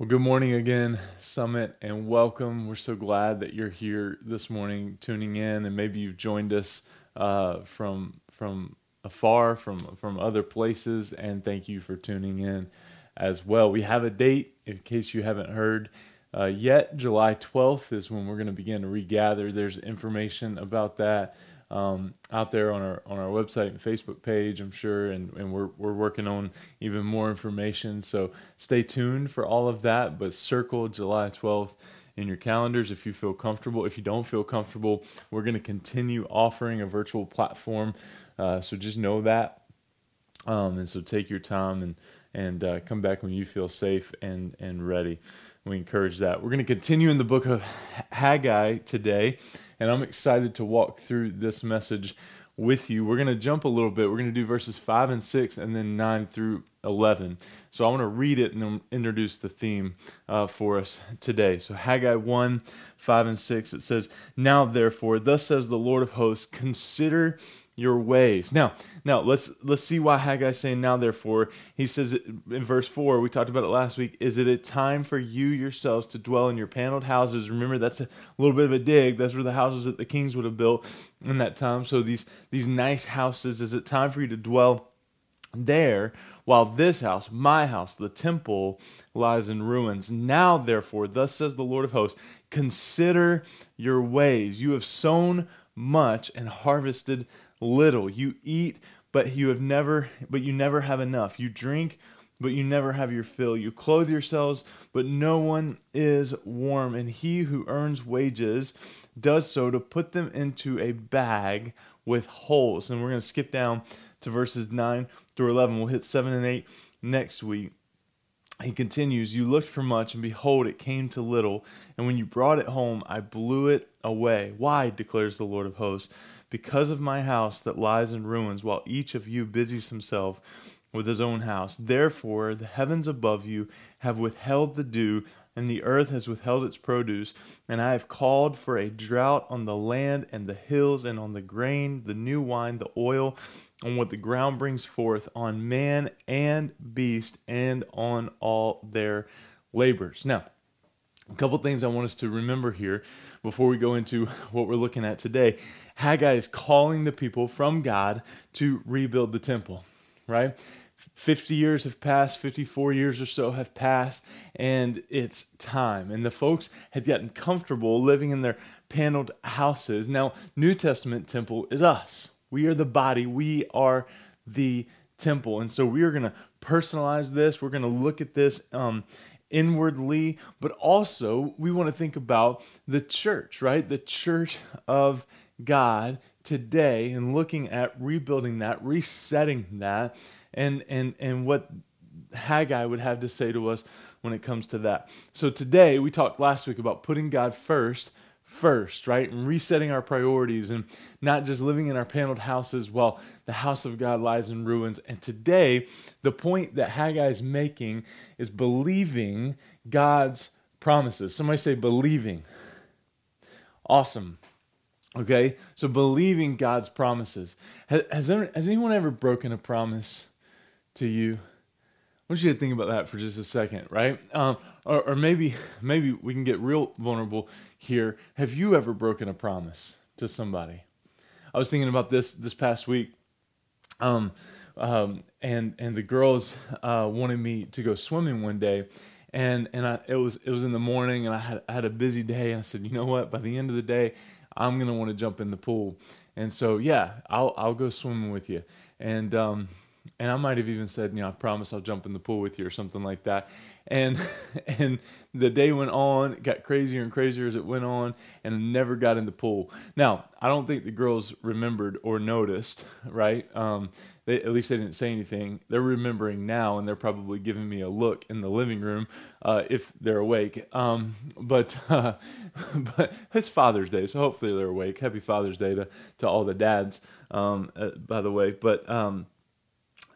Well, good morning again, Summit, and welcome. We're so glad that you're here this morning, tuning in, and maybe you've joined us uh, from from afar, from from other places, and thank you for tuning in as well. We have a date, in case you haven't heard uh, yet. July 12th is when we're going to begin to regather. There's information about that um, out there on our on our website and Facebook page, I'm sure, and, and we're we're working on even more information. So stay tuned for all of that. But circle July 12th in your calendars if you feel comfortable. If you don't feel comfortable, we're going to continue offering a virtual platform. Uh, so just know that, um, and so take your time and and uh, come back when you feel safe and and ready. We encourage that. We're going to continue in the book of Haggai today and I'm excited to walk through this message with you. We're going to jump a little bit. We're going to do verses 5 and 6 and then 9 through 11. So I want to read it and then introduce the theme uh, for us today. So Haggai 1 5 and 6, it says, Now therefore, thus says the Lord of hosts, consider your ways. Now, now let's let's see why Haggai's saying now therefore. He says in verse 4, we talked about it last week, is it a time for you yourselves to dwell in your paneled houses? Remember that's a little bit of a dig. Those were the houses that the kings would have built in that time. So these these nice houses, is it time for you to dwell there while this house, my house, the temple, lies in ruins. Now, therefore, thus says the Lord of hosts, consider your ways. You have sown much and harvested little. You eat, but you have never but you never have enough. You drink, but you never have your fill. You clothe yourselves, but no one is warm. And he who earns wages does so to put them into a bag with holes. And we're going to skip down to verses 9 through 11. We'll hit 7 and 8 next week. He continues, You looked for much, and behold, it came to little. And when you brought it home, I blew it away. Why, declares the Lord of hosts? Because of my house that lies in ruins, while each of you busies himself with his own house. Therefore, the heavens above you have withheld the dew, and the earth has withheld its produce. And I have called for a drought on the land and the hills, and on the grain, the new wine, the oil, on what the ground brings forth, on man and beast, and on all their labors. Now, a couple things I want us to remember here before we go into what we're looking at today. Haggai is calling the people from God to rebuild the temple, right? 50 years have passed, 54 years or so have passed, and it's time. And the folks had gotten comfortable living in their paneled houses. Now, New Testament temple is us. We are the body, we are the temple. And so we are going to personalize this. We're going to look at this um, inwardly, but also we want to think about the church, right? The church of God today and looking at rebuilding that, resetting that, and and and what Haggai would have to say to us when it comes to that. So today we talked last week about putting God first, first, right? And resetting our priorities and not just living in our paneled houses while the house of God lies in ruins. And today, the point that Haggai is making is believing God's promises. Somebody say believing. Awesome. Okay, so believing God's promises. Has, has, has anyone ever broken a promise to you? I want you to think about that for just a second, right? Um, or, or maybe maybe we can get real vulnerable here. Have you ever broken a promise to somebody? I was thinking about this this past week, um, um, and and the girls uh, wanted me to go swimming one day, and and I, it was it was in the morning, and I had I had a busy day, and I said, you know what? By the end of the day, I'm gonna want to jump in the pool. And so yeah, I'll I'll go swimming with you. And um, and I might have even said, you know, I promise I'll jump in the pool with you or something like that. And and the day went on, it got crazier and crazier as it went on, and never got in the pool. Now, I don't think the girls remembered or noticed, right? Um, they, at least they didn't say anything. They're remembering now, and they're probably giving me a look in the living room uh, if they're awake. Um, but uh, but it's Father's Day, so hopefully they're awake. Happy Father's Day to to all the dads, um, uh, by the way. But um,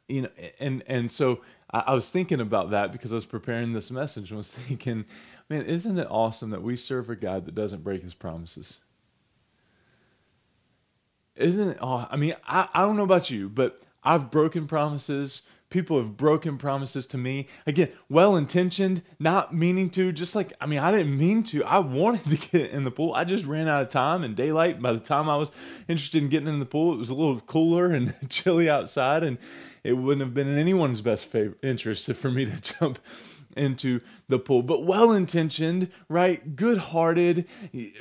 you know, and and so I, I was thinking about that because I was preparing this message and was thinking, man, isn't it awesome that we serve a God that doesn't break His promises? Isn't it? Oh, I mean, I, I don't know about you, but I've broken promises people have broken promises to me. Again, well intentioned, not meaning to, just like, I mean, I didn't mean to. I wanted to get in the pool. I just ran out of time and daylight. By the time I was interested in getting in the pool, it was a little cooler and chilly outside, and it wouldn't have been in anyone's best favor- interest for me to jump into the pool. But well intentioned, right? Good hearted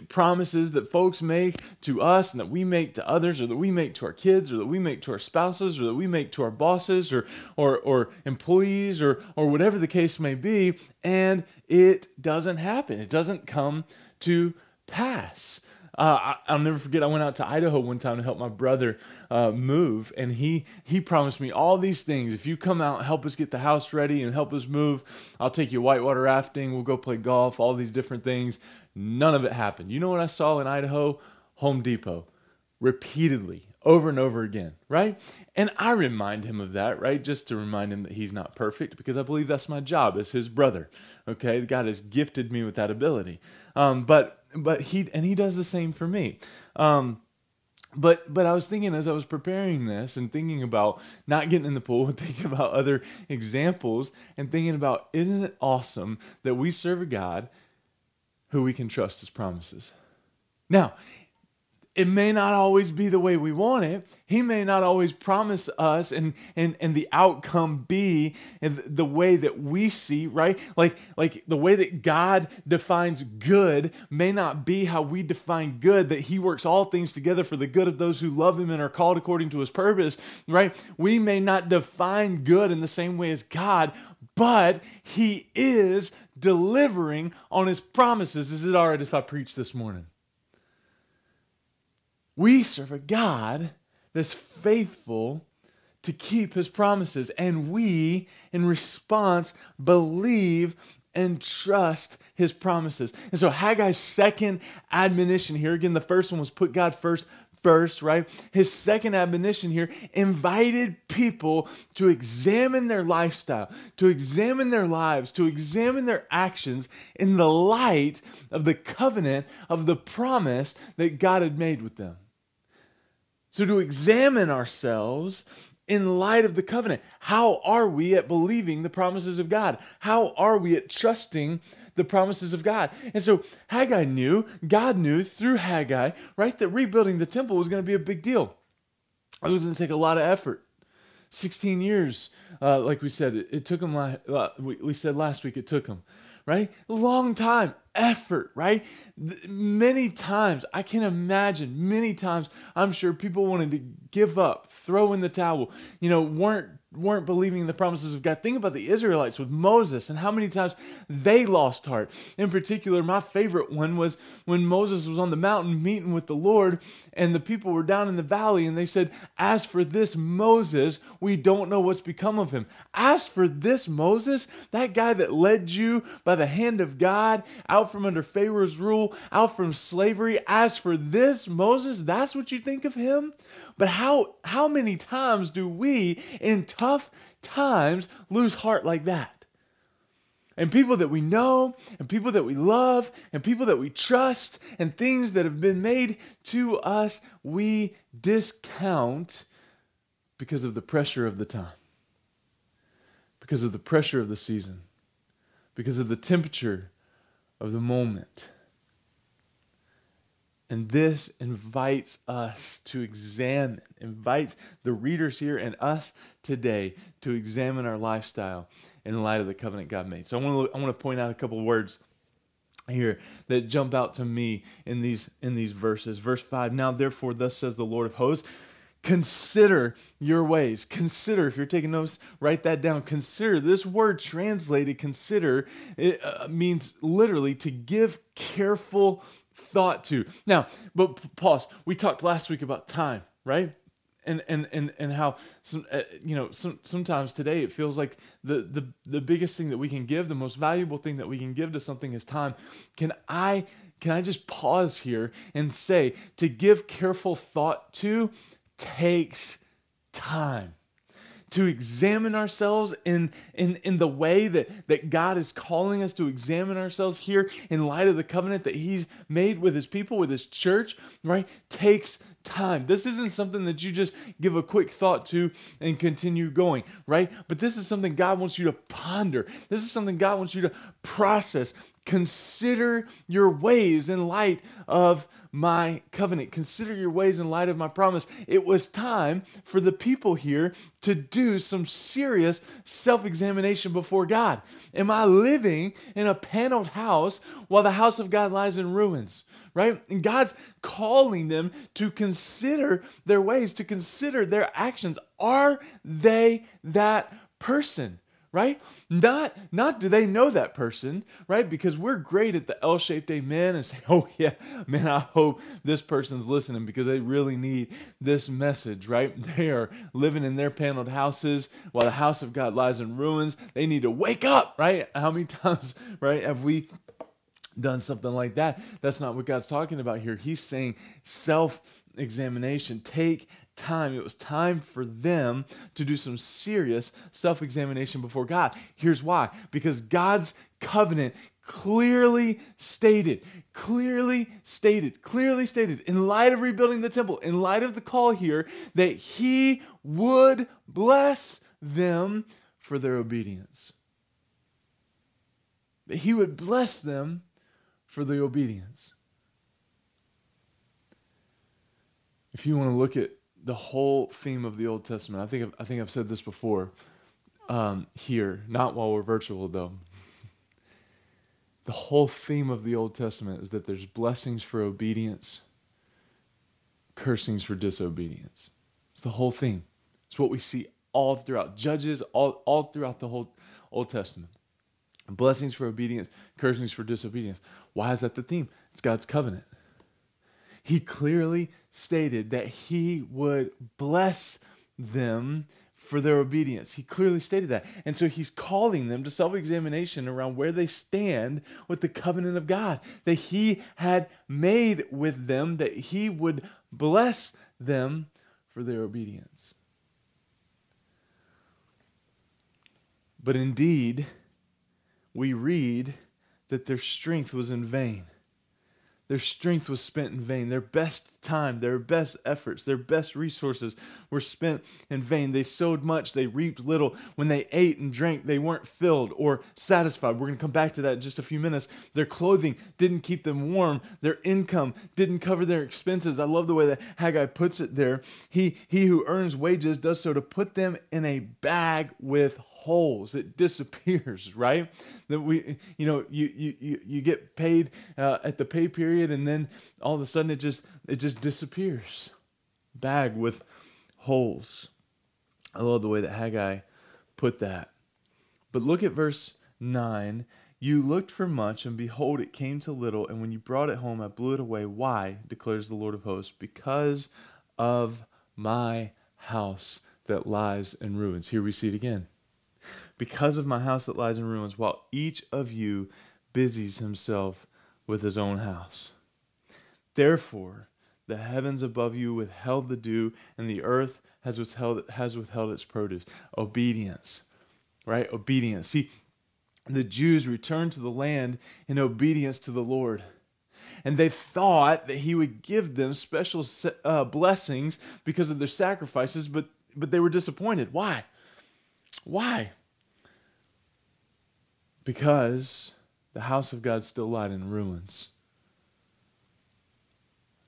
promises that folks make to us and that we make to others, or that we make to our kids, or that we make to our spouses, or that we make to our bosses, or, or, or employees, or, or whatever the case may be. And it doesn't happen, it doesn't come to pass. Uh, I, will never forget. I went out to Idaho one time to help my brother uh, move, and he he promised me all these things. If you come out, help us get the house ready, and help us move, I'll take you whitewater rafting. We'll go play golf. All these different things. None of it happened. You know what I saw in Idaho? Home Depot, repeatedly, over and over again, right? And I remind him of that, right? Just to remind him that he's not perfect, because I believe that's my job as his brother. Okay, God has gifted me with that ability. Um, but but he and he does the same for me. Um, but but I was thinking as I was preparing this and thinking about not getting in the pool and thinking about other examples and thinking about isn't it awesome that we serve a God who we can trust his promises. Now, it may not always be the way we want it. He may not always promise us and and and the outcome be the way that we see, right? Like like the way that God defines good may not be how we define good that he works all things together for the good of those who love him and are called according to his purpose, right? We may not define good in the same way as God, but he is delivering on his promises. Is it all right if I preach this morning? We serve a God that's faithful to keep his promises, and we, in response, believe and trust his promises. And so Haggai's second admonition here, again, the first one was put God first, first, right? His second admonition here invited people to examine their lifestyle, to examine their lives, to examine their actions in the light of the covenant of the promise that God had made with them. So, to examine ourselves in light of the covenant, how are we at believing the promises of God? How are we at trusting the promises of God? And so, Haggai knew, God knew through Haggai, right, that rebuilding the temple was going to be a big deal. It was going to take a lot of effort. 16 years, uh, like we said, it, it took them, uh, we, we said last week, it took them right? Long time, effort, right? Many times, I can imagine, many times, I'm sure people wanted to give up, throw in the towel, you know, weren't weren't believing the promises of God. Think about the Israelites with Moses and how many times they lost heart. In particular, my favorite one was when Moses was on the mountain meeting with the Lord, and the people were down in the valley, and they said, As for this Moses, we don't know what's become of him. As for this Moses, that guy that led you by the hand of God out from under Pharaoh's rule, out from slavery, as for this Moses, that's what you think of him? But how how many times do we in tough times lose heart like that? And people that we know, and people that we love, and people that we trust, and things that have been made to us, we discount because of the pressure of the time, because of the pressure of the season, because of the temperature of the moment. And this invites us to examine, invites the readers here and us today to examine our lifestyle in light of the covenant God made. So I want to I want to point out a couple words here that jump out to me in these in these verses. Verse 5, now therefore thus says the Lord of hosts, consider your ways. Consider if you're taking notes, write that down. Consider this word translated consider it uh, means literally to give careful thought to. Now, but pause. We talked last week about time, right? And and and and how some uh, you know some, sometimes today it feels like the the the biggest thing that we can give, the most valuable thing that we can give to something is time. Can I can I just pause here and say to give careful thought to takes time to examine ourselves in, in, in the way that, that God is calling us to examine ourselves here in light of the covenant that He's made with His people, with His church, right, takes time. This isn't something that you just give a quick thought to and continue going, right? But this is something God wants you to ponder. This is something God wants you to process. Consider your ways in light of my covenant. Consider your ways in light of my promise. It was time for the people here to do some serious self examination before God. Am I living in a paneled house while the house of God lies in ruins? Right? And God's calling them to consider their ways, to consider their actions. Are they that person? Right? Not not do they know that person, right? Because we're great at the L-shaped amen and say, "Oh yeah, man, I hope this person's listening because they really need this message, right? They are living in their paneled houses while the house of God lies in ruins. They need to wake up, right? How many times, right, have we done something like that? That's not what God's talking about here. He's saying self examination. Take time. It was time for them to do some serious self examination before God. Here's why because God's covenant clearly stated, clearly stated, clearly stated, in light of rebuilding the temple, in light of the call here, that He would bless them for their obedience. That He would bless them for the obedience. If you want to look at the whole theme of the Old Testament. I think I've, I think I've said this before um, here, not while we're virtual though. the whole theme of the Old Testament is that there's blessings for obedience, cursings for disobedience. It's the whole thing. It's what we see all throughout Judges, all, all throughout the whole Old Testament. Blessings for obedience, cursings for disobedience. Why is that the theme? It's God's covenant he clearly stated that he would bless them for their obedience. He clearly stated that. And so he's calling them to self examination around where they stand with the covenant of God that he had made with them, that he would bless them for their obedience. But indeed, we read that their strength was in vain. Their strength was spent in vain. Their best time, their best efforts, their best resources were spent in vain. They sowed much, they reaped little. When they ate and drank, they weren't filled or satisfied. We're going to come back to that in just a few minutes. Their clothing didn't keep them warm. Their income didn't cover their expenses. I love the way that Haggai puts it there. He, he who earns wages does so to put them in a bag with holes. It disappears, right? That we, you know, you you you get paid uh, at the pay period, and then all of a sudden it just it just disappears. Bag with holes. I love the way that Haggai put that. But look at verse nine. You looked for much, and behold, it came to little, and when you brought it home, I blew it away. Why? declares the Lord of hosts. Because of my house that lies in ruins. Here we see it again because of my house that lies in ruins, while each of you busies himself with his own house. Therefore, the heavens above you withheld the dew, and the earth has withheld, has withheld its produce. Obedience, right? Obedience. See, the Jews returned to the land in obedience to the Lord. And they thought that he would give them special uh, blessings because of their sacrifices, but, but they were disappointed. Why? Why? Because the house of God still lied in ruins.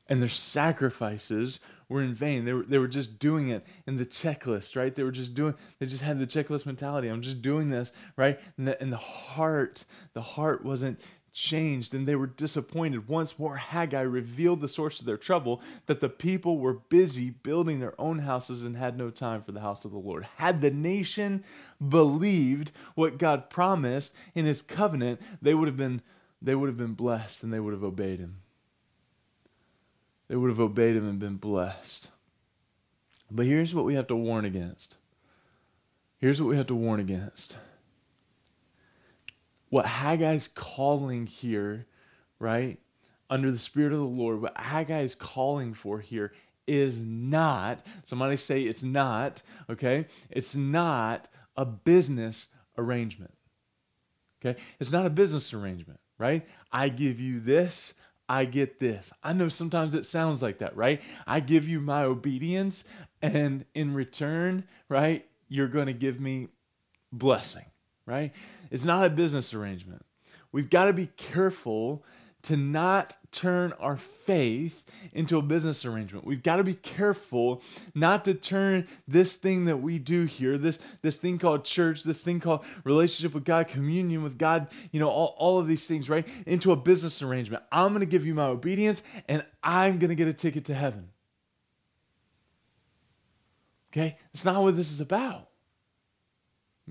And their sacrifices were in vain. They were, they were just doing it in the checklist, right? They were just doing, they just had the checklist mentality. I'm just doing this, right? And the, and the heart, the heart wasn't changed and they were disappointed. Once more, Haggai revealed the source of their trouble that the people were busy building their own houses and had no time for the house of the Lord. Had the nation believed what God promised in his covenant, they would have been they would have been blessed and they would have obeyed him. They would have obeyed him and been blessed. But here's what we have to warn against. Here's what we have to warn against what Haggai's calling here, right? Under the Spirit of the Lord, what Haggai is calling for here is not, somebody say it's not, okay? It's not a business arrangement. Okay? It's not a business arrangement, right? I give you this, I get this. I know sometimes it sounds like that, right? I give you my obedience, and in return, right, you're going to give me blessing, right? It's not a business arrangement. We've got to be careful to not turn our faith into a business arrangement. We've got to be careful not to turn this thing that we do here, this this thing called church, this thing called relationship with God, communion with God, you know, all, all of these things, right? Into a business arrangement. I'm going to give you my obedience and I'm going to get a ticket to heaven. Okay? It's not what this is about.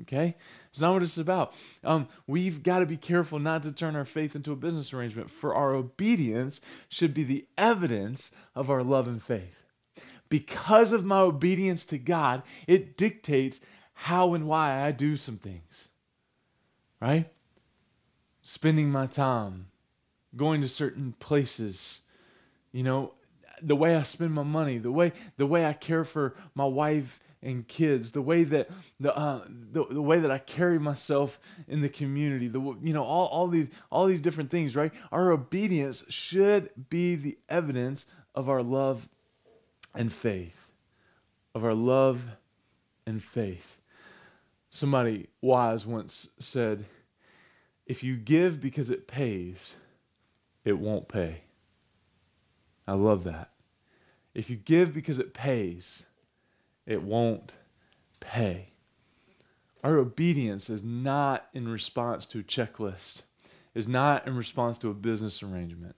Okay? It's not what it's about. Um, we've got to be careful not to turn our faith into a business arrangement, for our obedience should be the evidence of our love and faith. Because of my obedience to God, it dictates how and why I do some things. Right? Spending my time, going to certain places, you know, the way I spend my money, the way the way I care for my wife and kids, the way that the, uh, the the way that I carry myself in the community, the you know all, all these all these different things, right? Our obedience should be the evidence of our love and faith, of our love and faith. Somebody wise once said, "If you give because it pays, it won't pay." I love that. If you give because it pays, it won't pay. Our obedience is not in response to a checklist, is not in response to a business arrangement.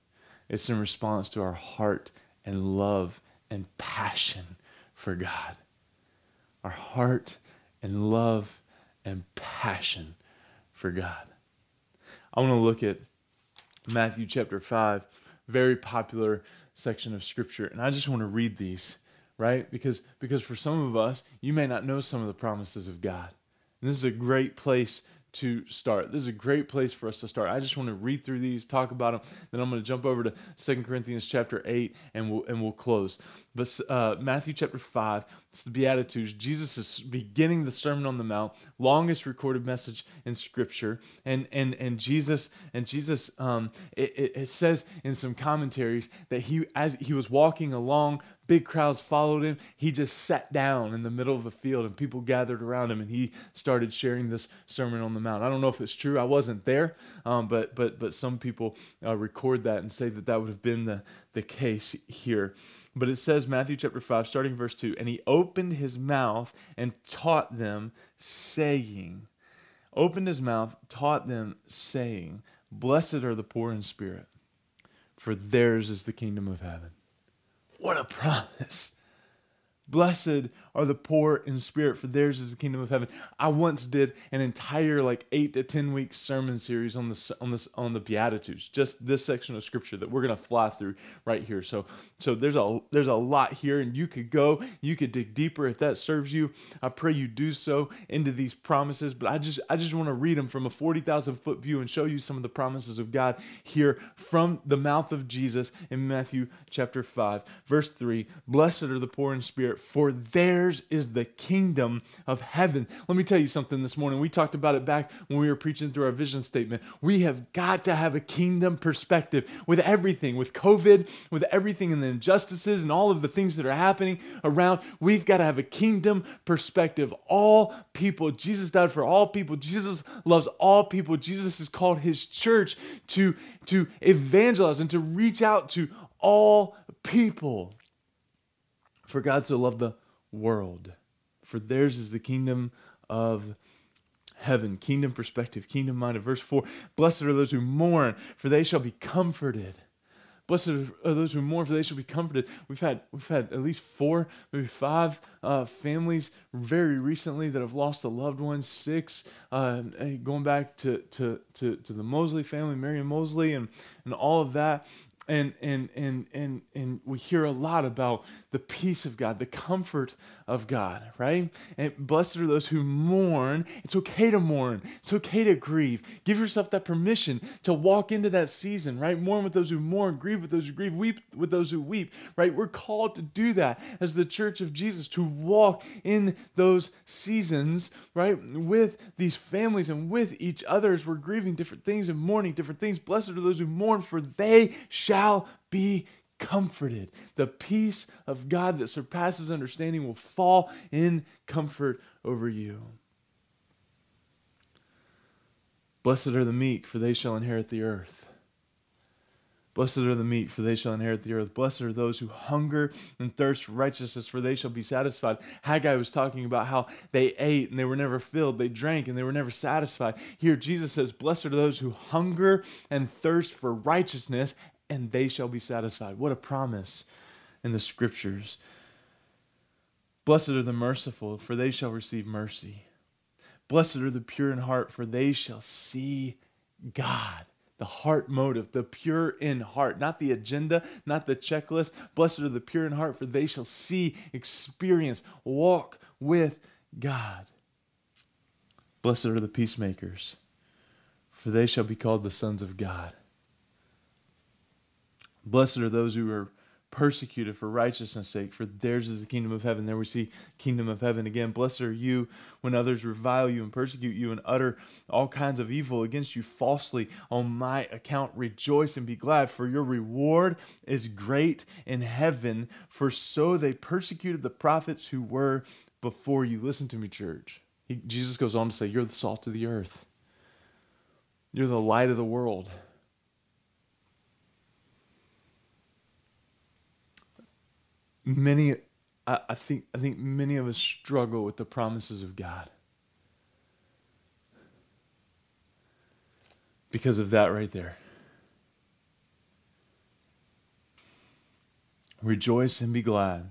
It's in response to our heart and love and passion for God. Our heart and love and passion for God. I want to look at Matthew chapter 5, very popular section of scripture, and I just want to read these right? Because because for some of us, you may not know some of the promises of God. And this is a great place to start. This is a great place for us to start. I just want to read through these, talk about them, then I'm going to jump over to Second Corinthians chapter 8 and we'll and we'll close. But uh, Matthew chapter 5, it's the Beatitudes. Jesus is beginning the Sermon on the Mount, longest recorded message in Scripture. And and and Jesus and Jesus um, it, it says in some commentaries that he as he was walking along big crowds followed him. He just sat down in the middle of a field and people gathered around him and he started sharing this Sermon on the Mount. I don't know if it's true. I wasn't there, um, but, but, but some people uh, record that and say that that would have been the, the case here. But it says, Matthew chapter 5, starting verse 2, and he opened his mouth and taught them, saying, opened his mouth, taught them, saying, Blessed are the poor in spirit, for theirs is the kingdom of heaven. What a promise. Blessed are the poor in spirit, for theirs is the kingdom of heaven. I once did an entire like eight to ten week sermon series on this on this on the Beatitudes, just this section of scripture that we're gonna fly through right here. So so there's a there's a lot here, and you could go, you could dig deeper if that serves you. I pray you do so into these promises. But I just I just want to read them from a forty thousand foot view and show you some of the promises of God here from the mouth of Jesus in Matthew chapter five, verse three. Blessed are the poor in spirit, for their theirs is the kingdom of heaven. Let me tell you something this morning. We talked about it back when we were preaching through our vision statement. We have got to have a kingdom perspective with everything, with COVID, with everything and the injustices and all of the things that are happening around. We've got to have a kingdom perspective. All people, Jesus died for all people. Jesus loves all people. Jesus has called his church to, to evangelize and to reach out to all people. For God so loved the world. For theirs is the kingdom of heaven, kingdom perspective, kingdom minded. Verse 4 Blessed are those who mourn, for they shall be comforted. Blessed are those who mourn, for they shall be comforted. We've had we've had at least four, maybe five uh, families very recently that have lost a loved one. Six, uh, going back to, to to to the Mosley family, Marion Mosley, and and all of that. And and and and and we hear a lot about the peace of God, the comfort of God, right? And blessed are those who mourn. It's okay to mourn. It's okay to grieve. Give yourself that permission to walk into that season, right? Mourn with those who mourn, grieve with those who grieve, weep with those who weep, right? We're called to do that as the church of Jesus, to walk in those seasons, right? With these families and with each other as we're grieving different things and mourning different things. Blessed are those who mourn, for they shall be comforted. The peace of God that surpasses understanding will fall in comfort over you. Blessed are the meek, for they shall inherit the earth. Blessed are the meek, for they shall inherit the earth. Blessed are those who hunger and thirst for righteousness, for they shall be satisfied. Haggai was talking about how they ate and they were never filled. They drank and they were never satisfied. Here, Jesus says, Blessed are those who hunger and thirst for righteousness, and they shall be satisfied. What a promise in the scriptures. Blessed are the merciful, for they shall receive mercy. Blessed are the pure in heart, for they shall see God. The heart motive, the pure in heart, not the agenda, not the checklist. Blessed are the pure in heart, for they shall see, experience, walk with God. Blessed are the peacemakers, for they shall be called the sons of God. Blessed are those who are persecuted for righteousness' sake, for theirs is the kingdom of heaven. There we see kingdom of heaven again. Blessed are you when others revile you and persecute you and utter all kinds of evil against you falsely on my account. Rejoice and be glad, for your reward is great in heaven, for so they persecuted the prophets who were before you. Listen to me, church. He, Jesus goes on to say, You're the salt of the earth. You're the light of the world. Many I, I think I think many of us struggle with the promises of God. Because of that right there. Rejoice and be glad.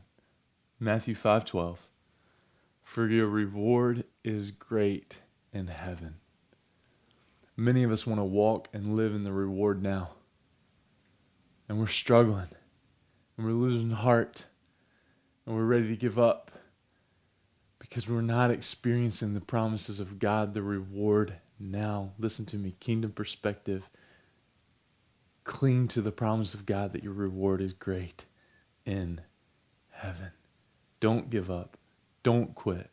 Matthew 5:12. For your reward is great in heaven. Many of us want to walk and live in the reward now. And we're struggling. And we're losing heart and we're ready to give up because we're not experiencing the promises of God, the reward now. Listen to me, kingdom perspective. Cling to the promise of God that your reward is great in heaven. Don't give up. Don't quit.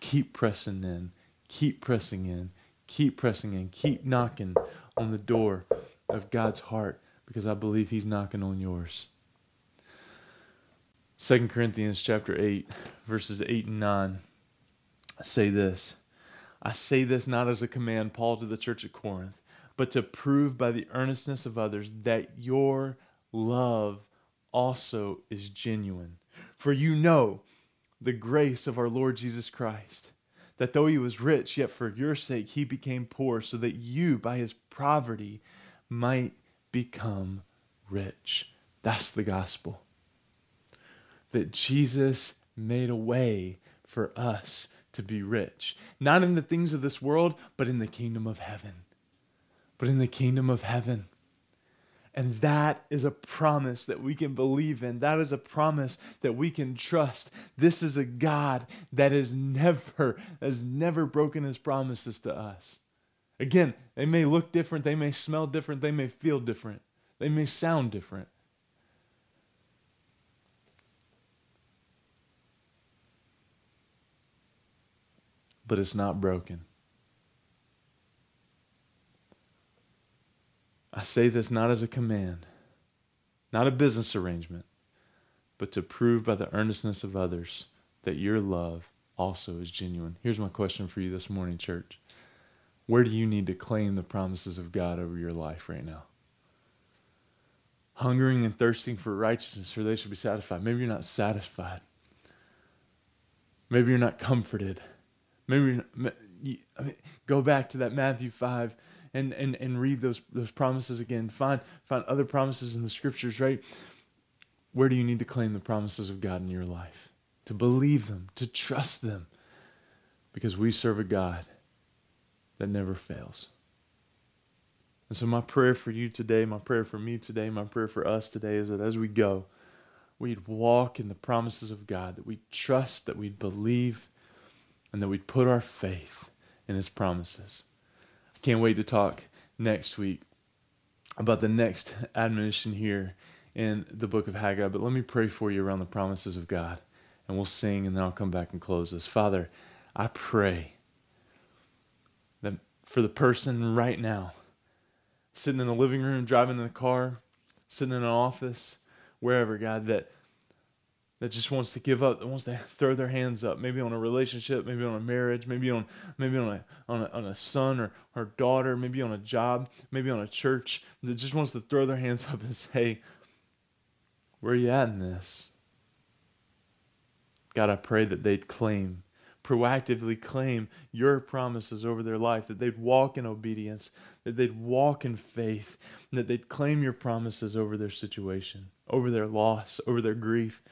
Keep pressing in. Keep pressing in. Keep pressing in. Keep knocking on the door of God's heart because I believe He's knocking on yours. 2 Corinthians chapter 8, verses 8 and 9 say this. I say this not as a command, Paul to the church at Corinth, but to prove by the earnestness of others that your love also is genuine. For you know the grace of our Lord Jesus Christ, that though he was rich, yet for your sake he became poor, so that you, by his poverty, might become rich. That's the gospel that Jesus made a way for us to be rich. Not in the things of this world, but in the kingdom of heaven. But in the kingdom of heaven. And that is a promise that we can believe in. That is a promise that we can trust. This is a God that has never, has never broken his promises to us. Again, they may look different, they may smell different, they may feel different, they may sound different. But it's not broken. I say this not as a command, not a business arrangement, but to prove by the earnestness of others that your love also is genuine. Here's my question for you this morning, church. Where do you need to claim the promises of God over your life right now? Hungering and thirsting for righteousness, for they shall be satisfied. Maybe you're not satisfied. Maybe you're not comforted. Maybe go back to that Matthew 5 and, and, and read those, those promises again. Find, find other promises in the scriptures, right? Where do you need to claim the promises of God in your life? To believe them, to trust them, because we serve a God that never fails. And so, my prayer for you today, my prayer for me today, my prayer for us today is that as we go, we'd walk in the promises of God, that we'd trust, that we'd believe, and that we'd put our faith in His promises. I can't wait to talk next week about the next admonition here in the book of Haggai. But let me pray for you around the promises of God, and we'll sing, and then I'll come back and close this. Father, I pray that for the person right now, sitting in the living room, driving in the car, sitting in an office, wherever, God, that that just wants to give up, that wants to throw their hands up, maybe on a relationship, maybe on a marriage, maybe on maybe on a on a, on a son or, or daughter, maybe on a job, maybe on a church, that just wants to throw their hands up and say, Where are you at in this? God, I pray that they'd claim proactively claim your promises over their life, that they'd walk in obedience, that they'd walk in faith, that they'd claim your promises over their situation, over their loss, over their grief.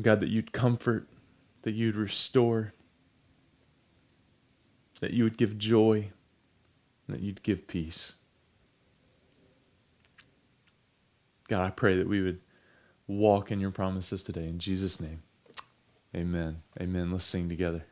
God, that you'd comfort, that you'd restore, that you would give joy, that you'd give peace. God, I pray that we would walk in your promises today. In Jesus' name. Amen. Amen. Let's sing together.